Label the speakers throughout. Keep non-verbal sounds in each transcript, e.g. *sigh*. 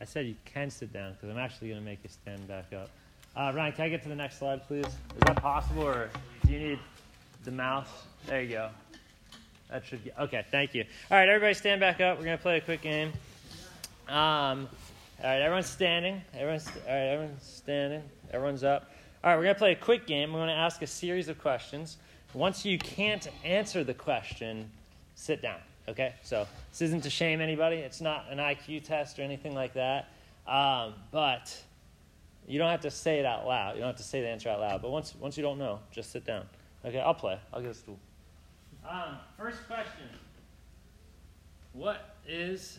Speaker 1: I said you can sit down because I'm actually going to make you stand back up. Uh, Ryan, can I get to the next slide, please? Is that possible, or do you need the mouse? There you go. That should get, okay. Thank you. All right, everybody, stand back up. We're going to play a quick game. Um, all right, everyone's standing. Everyone's all right. Everyone's standing. Everyone's up. All right, we're going to play a quick game. We're going to ask a series of questions. Once you can't answer the question, sit down. Okay? So this isn't to shame anybody. It's not an IQ test or anything like that. Um, but you don't have to say it out loud. You don't have to say the answer out loud. But once, once you don't know, just sit down. Okay, I'll play. I'll get a stool. Um, first question What is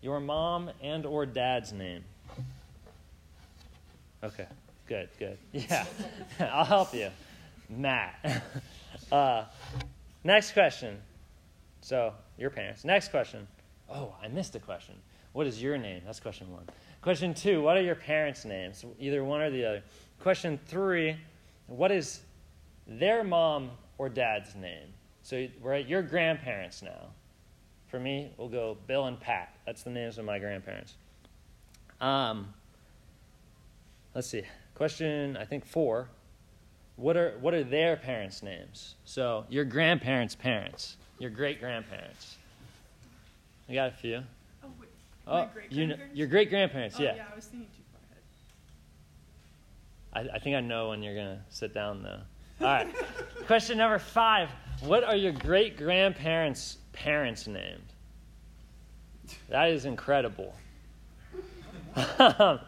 Speaker 1: your mom and or dad's name? Okay, good, good. *laughs* Yeah, *laughs* I'll help you. Matt. *laughs* Uh, next question. So, your parents. Next question. Oh, I missed a question. What is your name? That's question one. Question two, what are your parents' names? Either one or the other. Question three, what is their mom or dad's name? So we're at your grandparents now. For me, we'll go Bill and Pat. That's the names of my grandparents. Um, let's see. Question, I think four. What are what are their parents' names? So your grandparents' parents, your great grandparents. I got a few.
Speaker 2: Oh, wait.
Speaker 1: Oh, you know, your great grandparents,
Speaker 2: oh,
Speaker 1: yeah.
Speaker 2: yeah, I was thinking too far ahead.
Speaker 1: I, I think I know when you're gonna sit down though. All right. *laughs* Question number five. What are your great grandparents' parents named? That is incredible. *laughs* uh,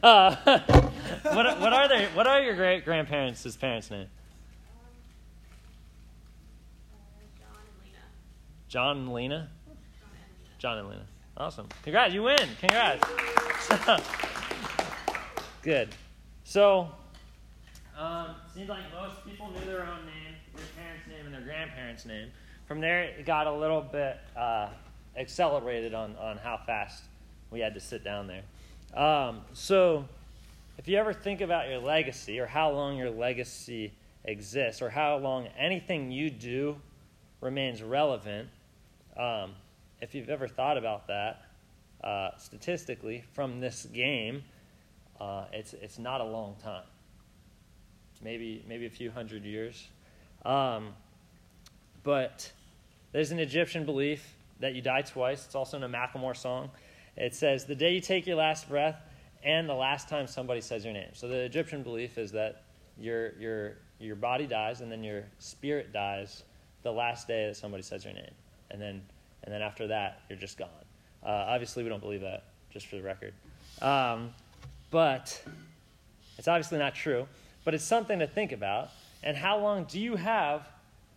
Speaker 1: *laughs* what, what are they? What are your great grandparents' parents' name? John and Lena. John and Lena. Awesome. Congrats, you win. Congrats. *laughs* Good. So, um, seems like most people knew their own name, their parents' name, and their grandparents' name. From there, it got a little bit uh, accelerated on, on how fast we had to sit down there. Um, so, if you ever think about your legacy or how long your legacy exists or how long anything you do remains relevant, um, if you've ever thought about that, uh, statistically, from this game, uh, it's, it's not a long time. Maybe, maybe a few hundred years. Um, but there's an Egyptian belief that you die twice. It's also in a Macklemore song. It says, The day you take your last breath and the last time somebody says your name. So the Egyptian belief is that your, your, your body dies and then your spirit dies the last day that somebody says your name. And then, and then after that, you're just gone. Uh, obviously, we don't believe that, just for the record. Um, but it's obviously not true. But it's something to think about. And how long do you have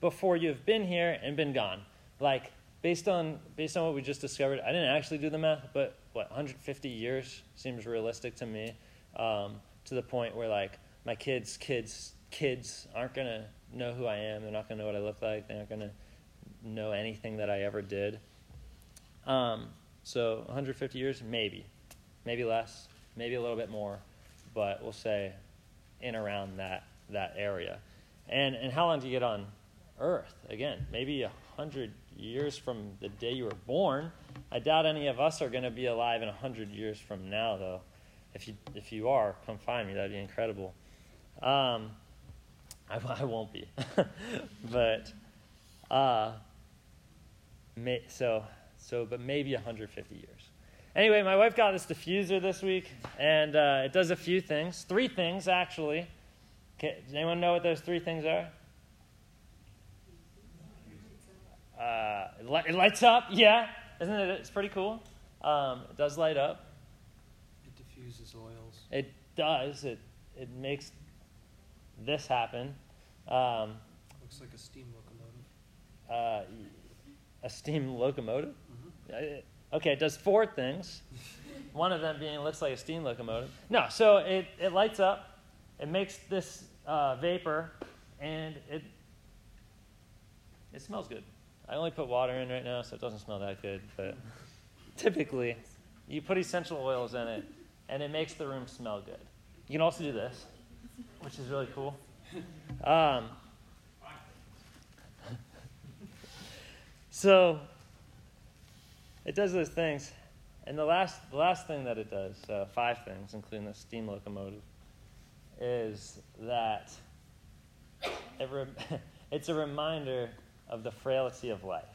Speaker 1: before you've been here and been gone? Like, based on, based on what we just discovered, I didn't actually do the math, but what, 150 years seems realistic to me. Um, to the point where, like, my kids' kids' kids aren't to know who I am. They're not to know what I look like. They aren't going to know anything that I ever did. Um, so 150 years, maybe. Maybe less, maybe a little bit more, but we'll say in around that, that area. And, and how long do you get on Earth? Again, maybe a 100 years from the day you were born. I doubt any of us are going to be alive in a 100 years from now, though. If you, if you are, come find me. That'd be incredible. Um, *laughs* I, I won't be. *laughs* but, uh, may, so, so, but maybe 150 years. Anyway, my wife got this diffuser this week, and uh, it does a few things. Three things, actually. Okay, does anyone know what those three things are? Uh, it, li- it lights up, yeah. Isn't it? It's pretty cool. Um, it does light up.
Speaker 3: It diffuses oils.
Speaker 1: It does. It it makes this happen. Um,
Speaker 3: Looks like a steam locomotive.
Speaker 1: uh, a steam locomotive.
Speaker 3: Mhm.
Speaker 1: Uh, Okay, it does four things. *laughs* One of them being it looks like a steam locomotive. No, so it, it lights up, it makes this uh, vapor, and it it smells good. I only put water in right now, so it doesn't smell that good. But *laughs* typically, you put essential oils in it, and it makes the room smell good. You can also do this, which is really cool. Um, so it does those things. and the last, the last thing that it does, uh, five things, including the steam locomotive, is that it re- *laughs* it's a reminder of the frailty of life.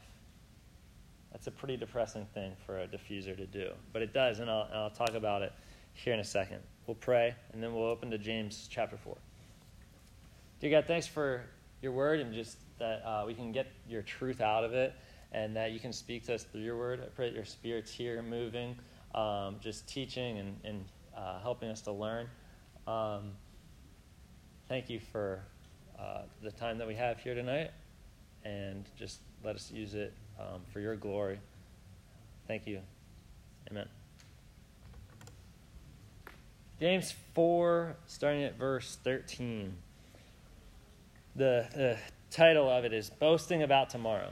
Speaker 1: That's a pretty depressing thing for a diffuser to do, but it does, and I'll, and I'll talk about it here in a second. We'll pray, and then we'll open to James chapter 4. Dear God, thanks for your word and just that uh, we can get your truth out of it and that you can speak to us through your word. I pray that your spirit's here moving, um, just teaching and, and uh, helping us to learn. Um, thank you for uh, the time that we have here tonight and just let us use it um, for your glory. Thank you. Amen. James 4, starting at verse 13. The, the title of it is Boasting About Tomorrow.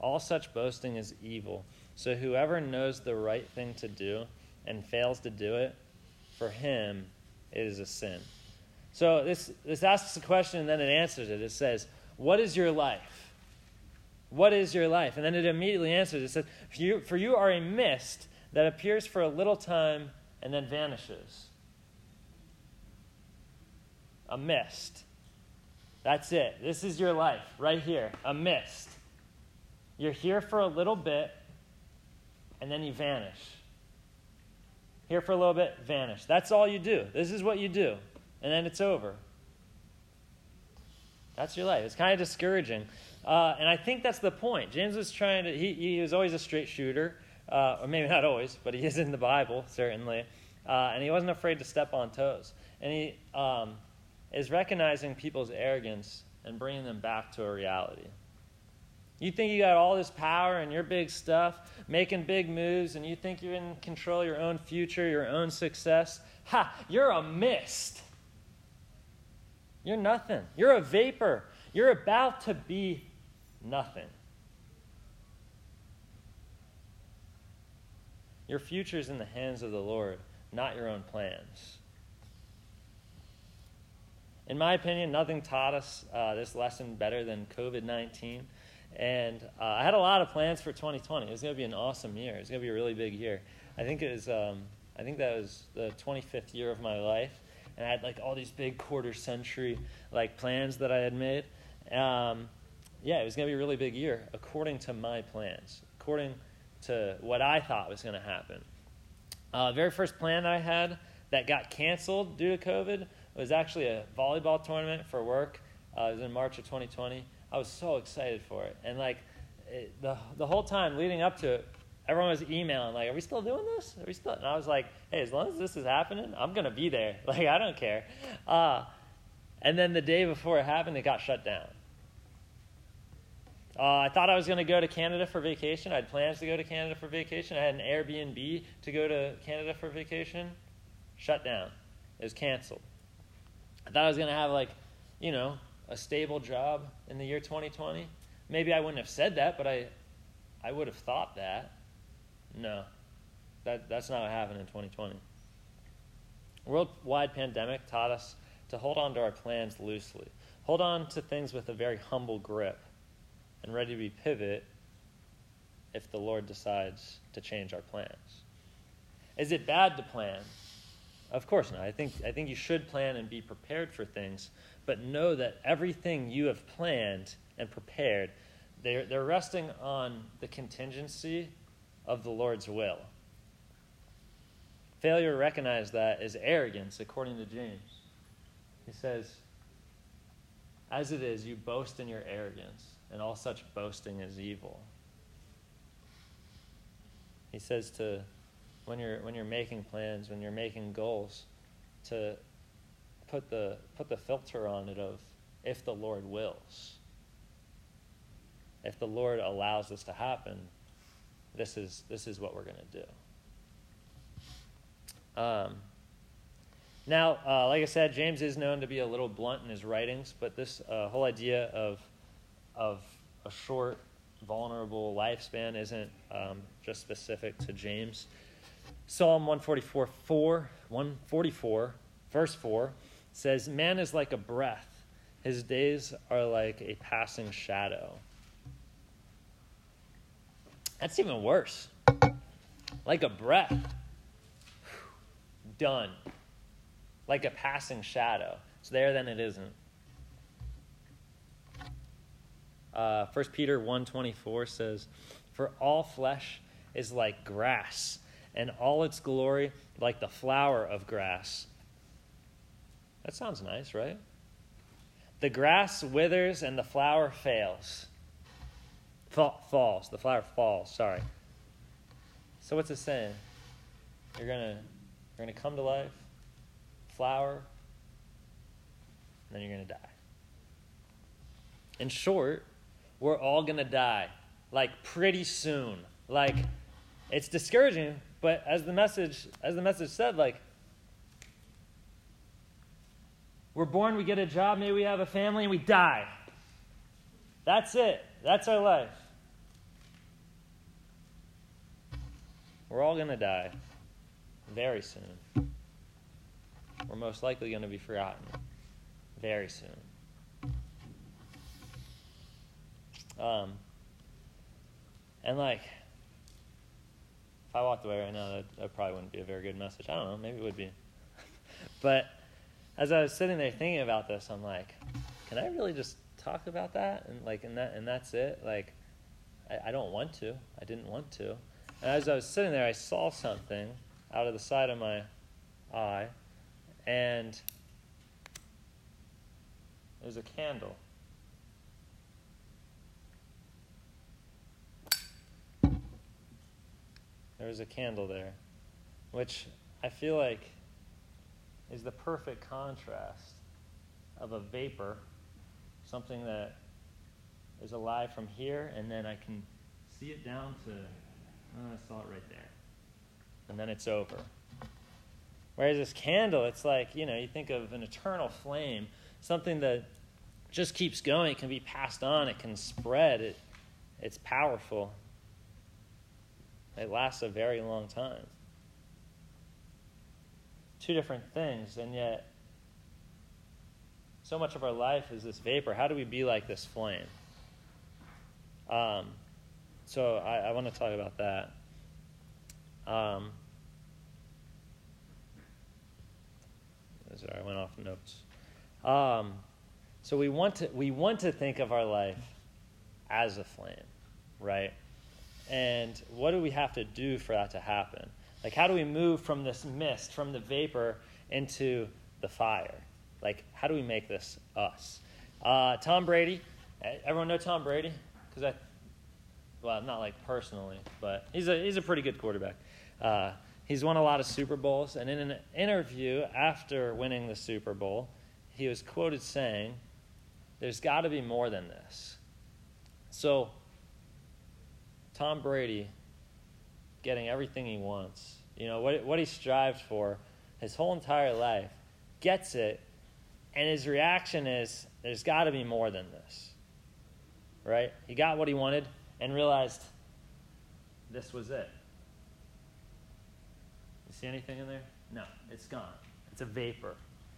Speaker 1: All such boasting is evil. So whoever knows the right thing to do and fails to do it, for him it is a sin. So this, this asks a question and then it answers it. It says, What is your life? What is your life? And then it immediately answers. It says, For you, for you are a mist that appears for a little time and then vanishes. A mist. That's it. This is your life right here. A mist. You're here for a little bit and then you vanish. Here for a little bit, vanish. That's all you do. This is what you do and then it's over. That's your life. It's kind of discouraging. Uh, and I think that's the point. James was trying to, he, he was always a straight shooter, uh, or maybe not always, but he is in the Bible, certainly. Uh, and he wasn't afraid to step on toes. And he um, is recognizing people's arrogance and bringing them back to a reality. You think you got all this power and your big stuff, making big moves, and you think you're in control of your own future, your own success. Ha! You're a mist. You're nothing. You're a vapor. You're about to be nothing. Your future is in the hands of the Lord, not your own plans. In my opinion, nothing taught us uh, this lesson better than COVID 19. And uh, I had a lot of plans for 2020. It was going to be an awesome year. It was going to be a really big year. I think it was. Um, I think that was the 25th year of my life, and I had like all these big quarter century like plans that I had made. Um, yeah, it was going to be a really big year according to my plans, according to what I thought was going to happen. Uh, very first plan I had that got canceled due to COVID was actually a volleyball tournament for work. Uh, it was in March of 2020. I was so excited for it, and like it, the the whole time leading up to it, everyone was emailing like, "Are we still doing this? Are we still?" And I was like, "Hey, as long as this is happening, I'm gonna be there. *laughs* Like, I don't care." Uh, and then the day before it happened, it got shut down. Uh, I thought I was going to go to Canada for vacation. I had plans to go to Canada for vacation. I had an Airbnb to go to Canada for vacation. Shut down. It was canceled. I thought I was going to have, like, you know, a stable job in the year 2020. Maybe I wouldn't have said that, but I, I would have thought that. No, that, that's not what happened in 2020. Worldwide pandemic taught us to hold on to our plans loosely, hold on to things with a very humble grip, and ready to be pivot if the Lord decides to change our plans. Is it bad to plan? Of course not. I think, I think you should plan and be prepared for things, but know that everything you have planned and prepared, they're, they're resting on the contingency of the Lord's will. Failure to recognize that is arrogance, according to James. He says, As it is, you boast in your arrogance, and all such boasting is evil. He says to when you're when you're making plans, when you're making goals, to put the put the filter on it of if the Lord wills. If the Lord allows this to happen, this is this is what we're going to do. Um, now, uh, like I said, James is known to be a little blunt in his writings, but this uh, whole idea of of a short, vulnerable lifespan isn't um, just specific to James. Psalm 144, 4, 144, verse 4 says, Man is like a breath, his days are like a passing shadow. That's even worse. Like a breath. Done. Like a passing shadow. It's there, then it isn't. Uh, 1 Peter 1.24 says, For all flesh is like grass, and all its glory like the flower of grass. That sounds nice, right? The grass withers and the flower fails. falls. The flower falls, sorry. So what's it saying? You're gonna you're gonna come to life, flower, and then you're gonna die. In short, we're all gonna die. Like pretty soon. Like it's discouraging, but as the message as the message said, like we're born, we get a job, maybe we have a family, and we die. That's it. That's our life. We're all going to die very soon. We're most likely going to be forgotten very soon. Um, and like, if I walked away right now, that, that probably wouldn't be a very good message. I don't know, maybe it would be. *laughs* but as I was sitting there thinking about this, I'm like, can I really just talk about that and like and that and that's it? Like, I, I don't want to. I didn't want to. And as I was sitting there, I saw something out of the side of my eye, and it was a candle. There was a candle there, which I feel like is the perfect contrast of a vapor, something that is alive from here, and then I can see it down to, oh, I saw it right there. And then it's over. Whereas this candle, it's like, you know, you think of an eternal flame, something that just keeps going, it can be passed on, it can spread, it, it's powerful. It lasts a very long time two different things, and yet so much of our life is this vapor. How do we be like this flame? Um, so I, I want to talk about that. Um, sorry, I went off notes. Um, so we want to we want to think of our life as a flame, right? And what do we have to do for that to happen? Like, how do we move from this mist, from the vapor, into the fire? Like, how do we make this us? Uh, Tom Brady. Everyone know Tom Brady? Because I, well, not like personally, but he's a he's a pretty good quarterback. Uh, he's won a lot of Super Bowls, and in an interview after winning the Super Bowl, he was quoted saying, "There's got to be more than this." So, Tom Brady getting everything he wants, you know, what, what he strives for his whole entire life, gets it, and his reaction is, there's got to be more than this. Right? He got what he wanted and realized this was it. You see anything in there? No, it's gone. It's a vapor.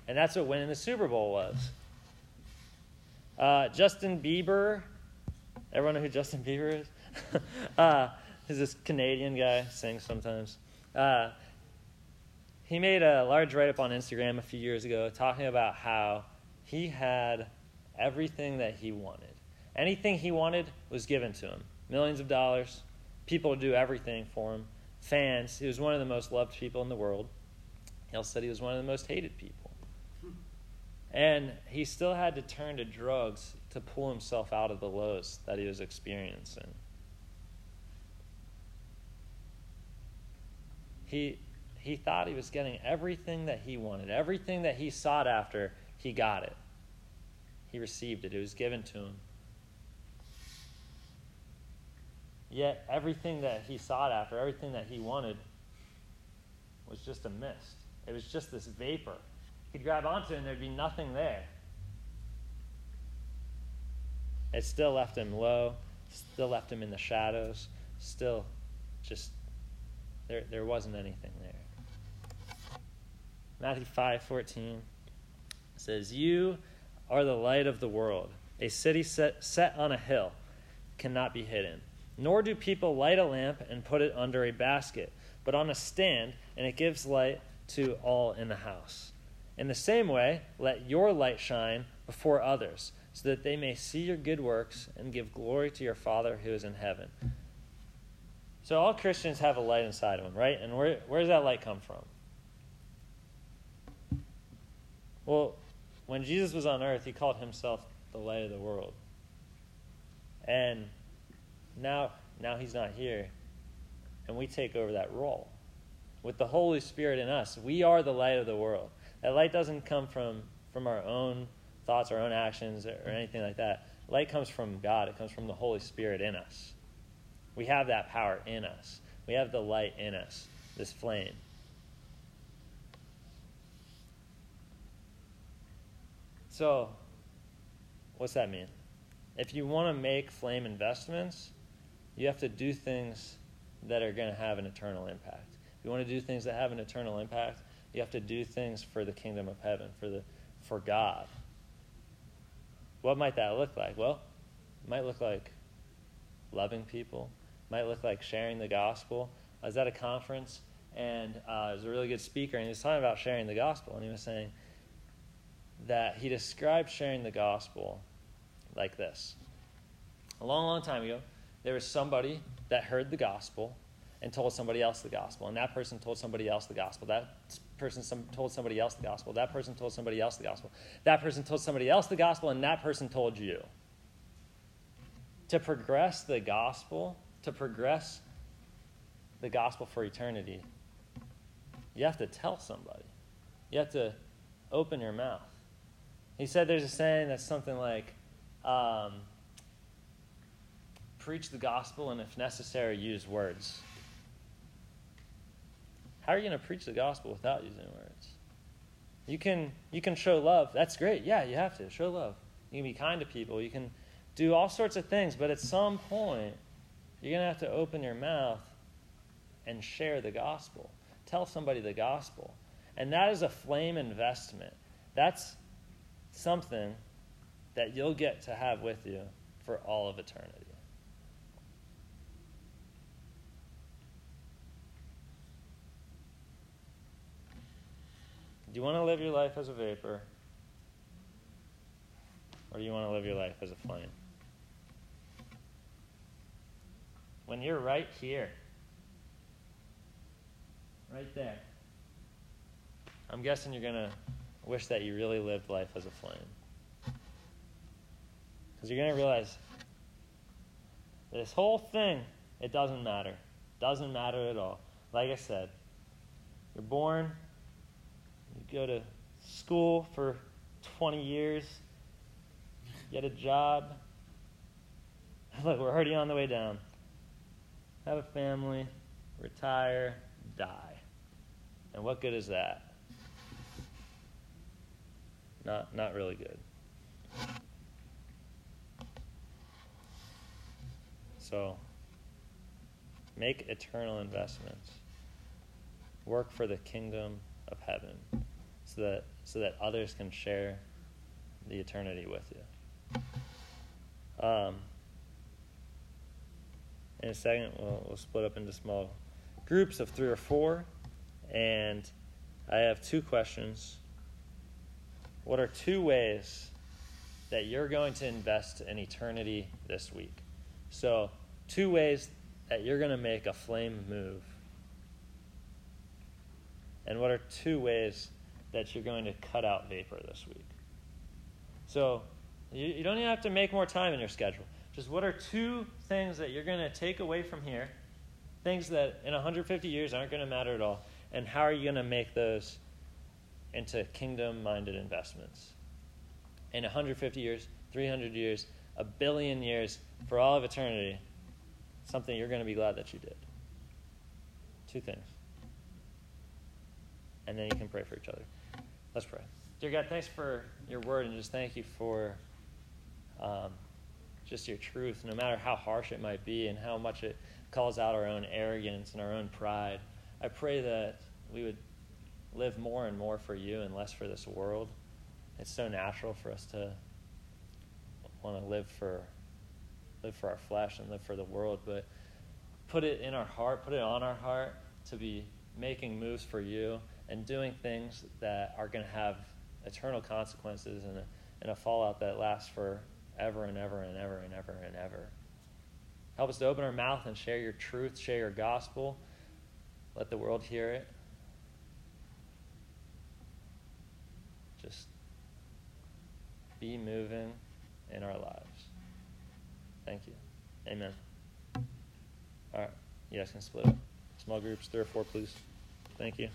Speaker 1: And that's what winning the Super Bowl was. Uh, Justin Bieber, everyone know who Justin Bieber is? *laughs* uh, He's this Canadian guy, sings sometimes. Uh, he made a large write up on Instagram a few years ago talking about how he had everything that he wanted. Anything he wanted was given to him millions of dollars, people to do everything for him, fans. He was one of the most loved people in the world. He also said he was one of the most hated people. And he still had to turn to drugs to pull himself out of the lows that he was experiencing. He, he thought he was getting everything that he wanted, everything that he sought after, he got it. He received it, it was given to him. Yet everything that he sought after, everything that he wanted, was just a mist. It was just this vapor. He could grab onto it and there'd be nothing there. It still left him low, still left him in the shadows, still just there there wasn't anything there. Matthew 5:14 says, "You are the light of the world. A city set, set on a hill cannot be hidden. Nor do people light a lamp and put it under a basket, but on a stand, and it gives light to all in the house. In the same way, let your light shine before others, so that they may see your good works and give glory to your Father who is in heaven. So, all Christians have a light inside of them, right? And where, where does that light come from? Well, when Jesus was on earth, he called himself the light of the world. And now, now he's not here, and we take over that role. With the Holy Spirit in us, we are the light of the world. That light doesn't come from, from our own thoughts, our own actions, or anything like that. Light comes from God, it comes from the Holy Spirit in us. We have that power in us, we have the light in us, this flame. So, what's that mean? If you want to make flame investments, you have to do things that are going to have an eternal impact. If you want to do things that have an eternal impact, you have to do things for the kingdom of heaven, for the for God. What might that look like? Well, it might look like loving people. Might look like sharing the gospel. I was at a conference and uh, was a really good speaker, and he was talking about sharing the gospel, and he was saying that he described sharing the gospel like this. A long, long time ago, there was somebody that heard the gospel and told somebody else the gospel, and that person told somebody else the gospel. That person some, told somebody else the gospel. That person told somebody else the gospel. That person told somebody else the gospel, and that person told you. To progress the gospel, to progress the gospel for eternity, you have to tell somebody. You have to open your mouth. He said there's a saying that's something like, um, preach the gospel and, if necessary, use words. How are you going to preach the gospel without using words? You can, you can show love. That's great. Yeah, you have to. Show love. You can be kind to people. You can do all sorts of things, but at some point, you're going to have to open your mouth and share the gospel. Tell somebody the gospel. And that is a flame investment. That's something that you'll get to have with you for all of eternity. Do you want to live your life as a vapor? Or do you want to live your life as a flame? When you're right here, right there, I'm guessing you're going to wish that you really lived life as a flame. Because you're going to realize this whole thing, it doesn't matter. Doesn't matter at all. Like I said, you're born, you go to school for 20 years, get a job. *laughs* Look, we're already on the way down. Have a family, retire, die. And what good is that? Not, not really good. So, make eternal investments. Work for the kingdom of heaven so that, so that others can share the eternity with you. Um, in a second, we'll, we'll split up into small groups of three or four. And I have two questions. What are two ways that you're going to invest in eternity this week? So, two ways that you're going to make a flame move. And what are two ways that you're going to cut out vapor this week. So you, you don't even have to make more time in your schedule. Just what are two things that you're going to take away from here, things that in 150 years aren't going to matter at all, and how are you going to make those into kingdom minded investments? In 150 years, 300 years, a billion years, for all of eternity, something you're going to be glad that you did. Two things. And then you can pray for each other. Let's pray. Dear God, thanks for your word and just thank you for um, just your truth, no matter how harsh it might be and how much it calls out our own arrogance and our own pride. I pray that we would live more and more for you and less for this world. It's so natural for us to want to live for live for our flesh and live for the world, but put it in our heart, put it on our heart to be making moves for you and doing things that are going to have eternal consequences and a, and a fallout that lasts for ever and ever and ever and ever and ever. Help us to open our mouth and share your truth, share your gospel. Let the world hear it. Just be moving in our lives. Thank you. Amen. All right. You guys can split up. Small groups, three or four, please. Thank you.